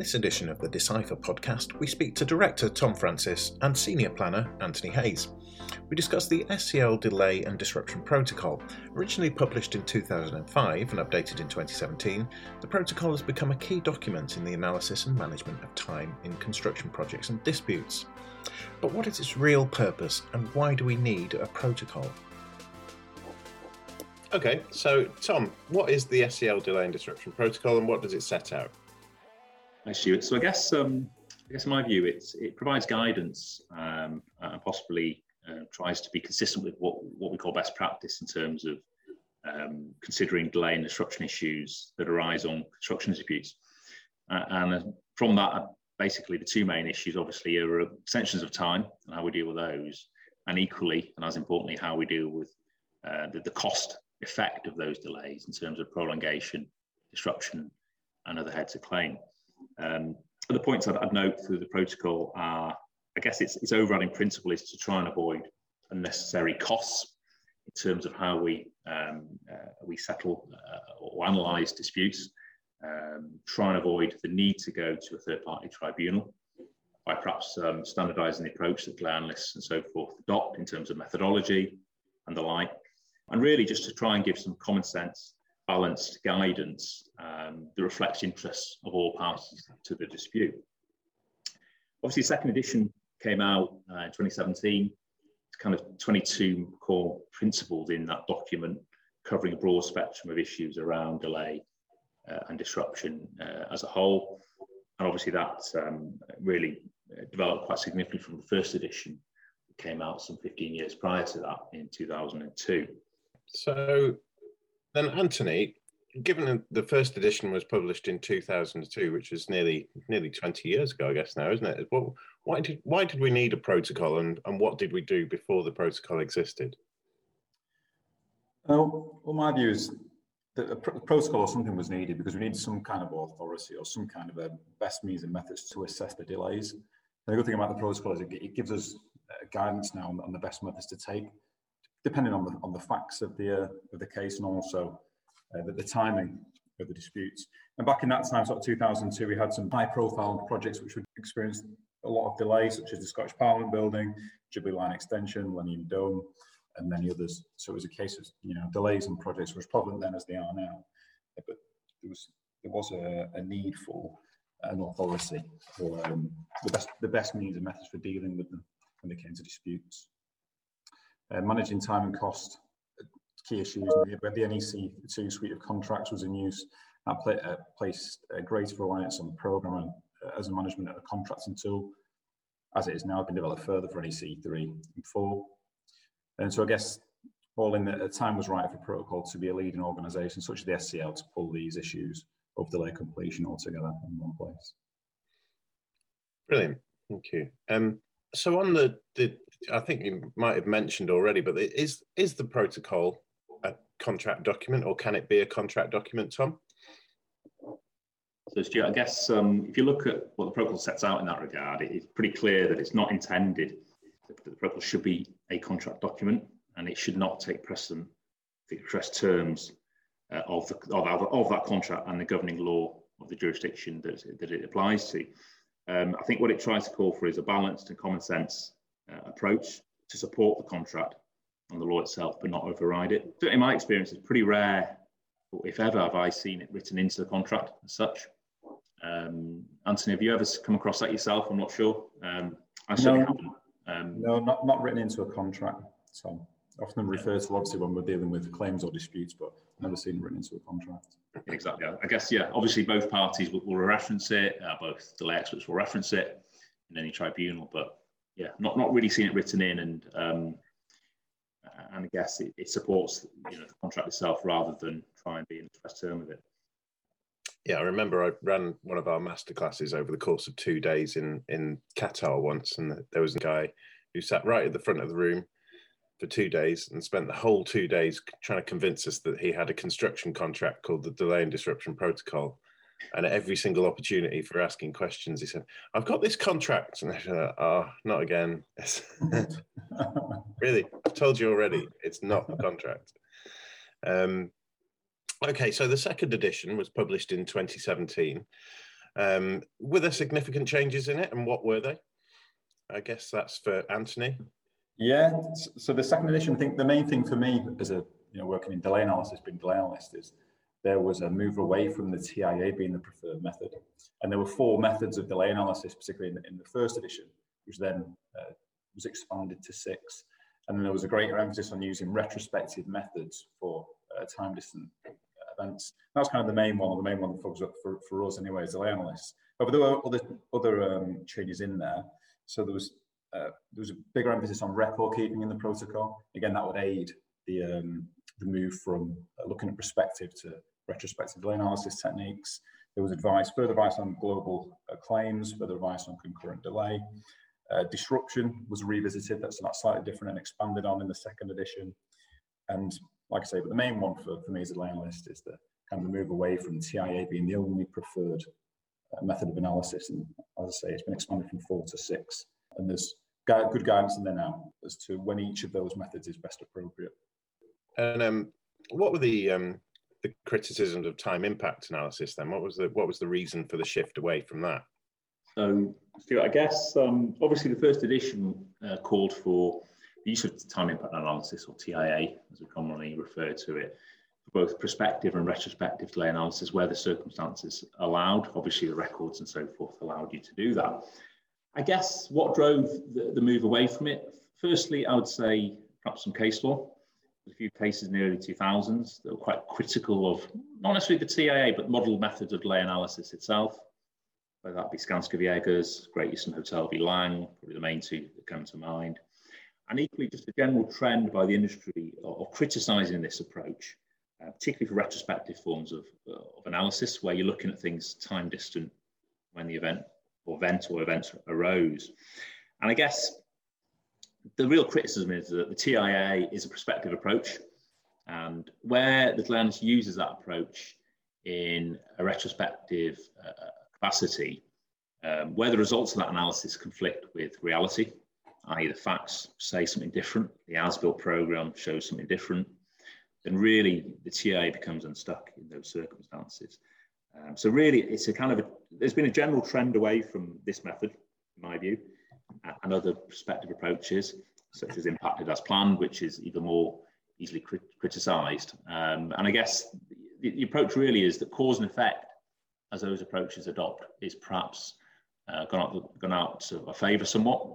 this edition of the Decipher podcast, we speak to Director Tom Francis and Senior Planner Anthony Hayes. We discuss the SCL Delay and Disruption Protocol. Originally published in 2005 and updated in 2017, the protocol has become a key document in the analysis and management of time in construction projects and disputes. But what is its real purpose and why do we need a protocol? Okay, so Tom, what is the SCL Delay and Disruption Protocol and what does it set out? Thanks, Stuart. So I guess, um, I guess in my view, it's, it provides guidance um, and possibly uh, tries to be consistent with what, what we call best practice in terms of um, considering delay and disruption issues that arise on construction disputes. Uh, and uh, from that, basically the two main issues obviously are extensions of time and how we deal with those, and equally, and as importantly, how we deal with uh, the, the cost effect of those delays in terms of prolongation, disruption, and other heads of claim. Um, the points I'd, I'd, note through the protocol are, I guess its, its overriding principle is to try and avoid unnecessary costs in terms of how we um, uh, we settle uh, or analyse disputes. Um, try and avoid the need to go to a third-party tribunal by perhaps um, standardising the approach that analysts and so forth adopt in terms of methodology and the like, and really just to try and give some common sense balanced guidance um, that reflects interests of all parties to the dispute. Obviously, second edition came out uh, in 2017. It's kind of 22 core principles in that document, covering a broad spectrum of issues around delay uh, and disruption uh, as a whole. And obviously, that um, really uh, developed quite significantly from the first edition. It came out some 15 years prior to that in 2002. So, then, Anthony, given the first edition was published in 2002, which is nearly nearly 20 years ago, I guess now, isn't it? Well, why did why did we need a protocol, and and what did we do before the protocol existed? Well, my view is that a protocol or something was needed because we need some kind of authority or some kind of a best means and methods to assess the delays. And The good thing about the protocol is it, it gives us uh, guidance now on, on the best methods to take depending on the on the facts of the uh, of the case and also uh, the, the, timing of the disputes. And back in that time, sort of 2002, we had some high-profile projects which would experience a lot of delays, such as the Scottish Parliament building, Jubilee Line extension, Millennium Dome, and many others. So it was a case of you know delays in projects were as prevalent then as they are now. But there was there was a, a need for an authority or um, the best the best means and methods for dealing with them when it came to disputes. Uh, managing time and cost, key issues. Where the NEC2 suite of contracts was in use, that uh, placed a greater reliance on the programme uh, as a management and a contracting tool, as it has now been developed further for NEC3 and 4. And so I guess all in the time was right for protocol to be a leading organisation such as the SCL to pull these issues of delay completion altogether in one place. Brilliant, thank you. Um, so on the, the I think you might have mentioned already, but is is the protocol a contract document, or can it be a contract document, Tom? So, Stuart, I guess um, if you look at what the protocol sets out in that regard, it's pretty clear that it's not intended that the protocol should be a contract document, and it should not take precedent the express terms uh, of, the, of, of, that contract and the governing law of the jurisdiction that, that it applies to. Um, I think what it tries to call for is a balanced and common sense uh, approach to support the contract and the law itself, but not override it. So in my experience, it's pretty rare, if ever, have I seen it written into the contract as such. Um, Anthony, have you ever come across that yourself? I'm not sure. Um, I certainly no, haven't. Um, no, not, not written into a contract. So often referred to obviously when we're dealing with claims or disputes, but never seen written into a contract. Exactly. I guess, yeah, obviously both parties will, will reference it, uh, both the experts will reference it in any tribunal, but yeah, not, not really seen it written in and um, and I guess it, it, supports you know the contract itself rather than try and be an express term of it. Yeah, I remember I ran one of our master classes over the course of two days in in Qatar once, and there was a guy who sat right at the front of the room for two days and spent the whole two days trying to convince us that he had a construction contract called the Delay and Disruption Protocol. And at every single opportunity for asking questions, he said, I've got this contract. And I said, Oh, not again. really, I've told you already, it's not a contract. Um, okay, so the second edition was published in 2017. Um, were there significant changes in it, and what were they? I guess that's for Anthony. Yeah. So the second edition, I think the main thing for me as a you know working in delay analysis, being delay analyst, is there was a move away from the TIA being the preferred method, and there were four methods of delay analysis, particularly in the, in the first edition, which then uh, was expanded to six. And then there was a greater emphasis on using retrospective methods for uh, time distant events. That was kind of the main one, or the main one that focused for, for us anyway as delay analysts. But there were other other um, changes in there. So there was uh, there was a bigger emphasis on record keeping in the protocol. Again, that would aid the um, the move from uh, looking at prospective to retrospective delay analysis techniques. There was advice, further advice on global uh, claims, further advice on concurrent delay. Uh, disruption was revisited. That's, that's slightly different and expanded on in the second edition. And like I say, but the main one for, for me as a delay analyst is the kind of move away from TIA being the only preferred uh, method of analysis. And as I say, it's been expanded from four to six. And there's good guidance in there now as to when each of those methods is best appropriate. And um, what were the um, the criticisms of time impact analysis then? What was the what was the reason for the shift away from that? So, Stuart, I guess um, obviously the first edition uh, called for the use of time impact analysis, or TIA, as we commonly refer to it, for both prospective and retrospective delay analysis, where the circumstances allowed. Obviously, the records and so forth allowed you to do that. I guess what drove the, the move away from it? Firstly, I would say perhaps some case law. There were a few cases in the early 2000s that were quite critical of not necessarily the TIA, but model methods of delay analysis itself whether that be Skanska v Egger, Great Eastern Hotel v Laing, probably the main two that come to mind. And equally, just a general trend by the industry of, of criticising this approach, uh, particularly for retrospective forms of, uh, of analysis, where you're looking at things time distant when the event or event or events arose. And I guess the real criticism is that the TIA is a prospective approach, and where the analyst uses that approach in a retrospective uh, capacity, um, where the results of that analysis conflict with reality, i.e., the facts say something different, the as built program shows something different, then really the TIA becomes unstuck in those circumstances. Um, so really, it's a kind of a, there's been a general trend away from this method, in my view, and other prospective approaches, such as impacted as planned, which is even more easily crit- criticised. Um, and I guess the, the, approach really is that cause and effect as those approaches adopt is perhaps uh, gone out, gone out of favour somewhat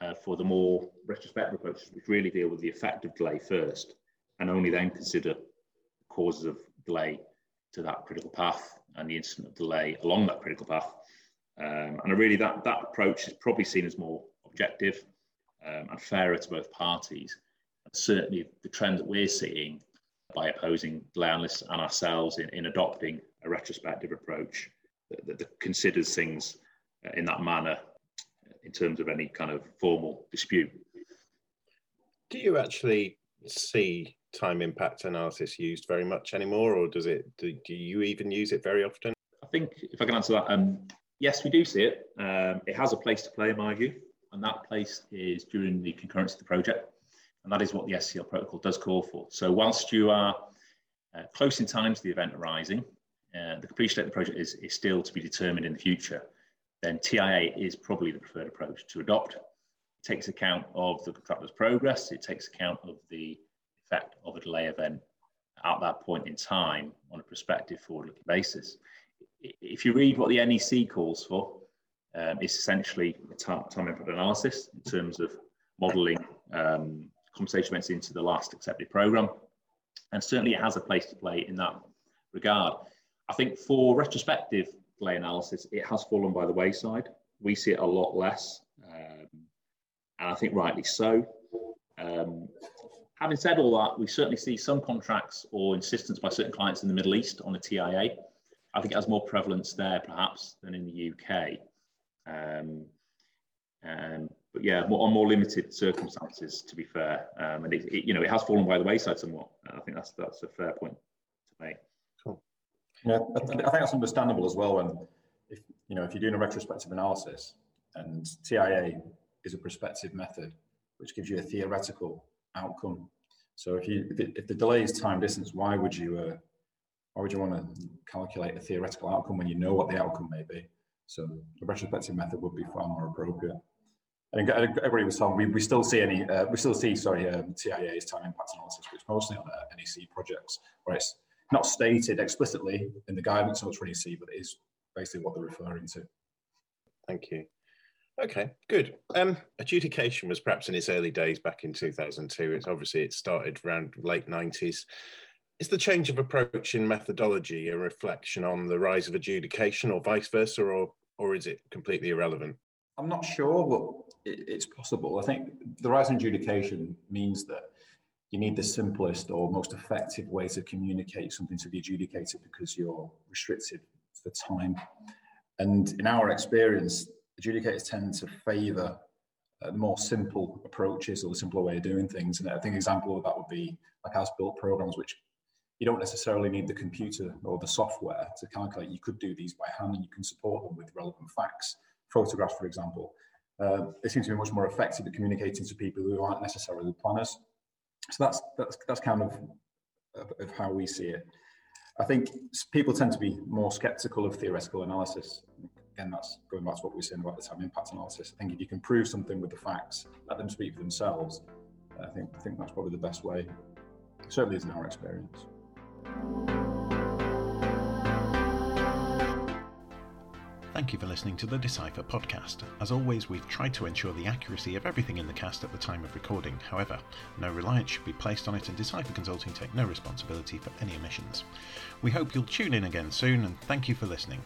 uh, for the more retrospective approaches, which really deal with the effect of delay first, and only then consider causes of delay to that critical path and the instant of delay along that critical path. Um, and really, that that approach is probably seen as more objective um, and fairer to both parties. And certainly, the trend that we're seeing by opposing delay analysts and ourselves in, in adopting a retrospective approach that, that, that considers things uh, in that manner in terms of any kind of formal dispute. Do you actually see time impact analysis used very much anymore, or does it? Do, do you even use it very often? I think if I can answer that, um, yes, we do see it. Um, it has a place to play in my view, and that place is during the concurrency of the project, and that is what the SCL protocol does call for. So whilst you are uh, close in time to the event arising, uh, the completion date of the project is, is still to be determined in the future, then TIA is probably the preferred approach to adopt. It takes account of the contractor's progress, it takes account of the effect of a delay event at that point in time on a prospective forward-looking basis. If you read what the NEC calls for, um, it's essentially a time, time impact analysis in terms of modelling um, compensation events into the last accepted programme. And certainly it has a place to play in that regard. I think for retrospective delay analysis, it has fallen by the wayside. We see it a lot less, um, and I think rightly so. Um, having said all that, we certainly see some contracts or insistence by certain clients in the Middle East on a TIA. I think it has more prevalence there perhaps than in the UK. Um, um, but yeah, more, on more limited circumstances, to be fair. Um, and it, it, you know, it has fallen by the wayside somewhat. I think that's that's a fair point to make. Yeah, I, think that's understandable as well. When if you know if you're doing a retrospective analysis and TIA is a prospective method, which gives you a theoretical outcome. So if you if, it, if the delay is time distance, why would you uh, why would you want to calculate a theoretical outcome when you know what the outcome may be? So a retrospective method would be far more appropriate. And everybody was telling we, we still see any uh, we still see sorry um, TIA's time impact analysis, which mostly on uh, NEC projects where it's not stated explicitly in the guidance of what's NEC, but it is basically what they're referring to. Thank you. Okay, good. Um, adjudication was perhaps in its early days back in 2002. It's obviously it started around late 90s. Is the change of approach in methodology a reflection on the rise of adjudication, or vice versa, or or is it completely irrelevant? I'm not sure, but it, it's possible. I think the rise in adjudication means that you need the simplest or most effective way to communicate something to the adjudicator because you're restricted for time. And in our experience, adjudicators tend to favour uh, more simple approaches or the simpler way of doing things. And I think an example of that would be like as-built programs, which you don't necessarily need the computer or the software to calculate. You could do these by hand and you can support them with relevant facts. Photographs, for example, uh, they seem to be much more effective at communicating to people who aren't necessarily planners. So that's that's that's kind of of, of how we see it. I think people tend to be more skeptical of theoretical analysis again, that's going back to what we were saying about the time impact analysis. I think if you can prove something with the facts, let them speak for themselves. I think I think that's probably the best way. Certainly, is in our experience. Thank you for listening to the Decipher podcast. As always, we've tried to ensure the accuracy of everything in the cast at the time of recording. However, no reliance should be placed on it, and Decipher Consulting take no responsibility for any omissions. We hope you'll tune in again soon, and thank you for listening.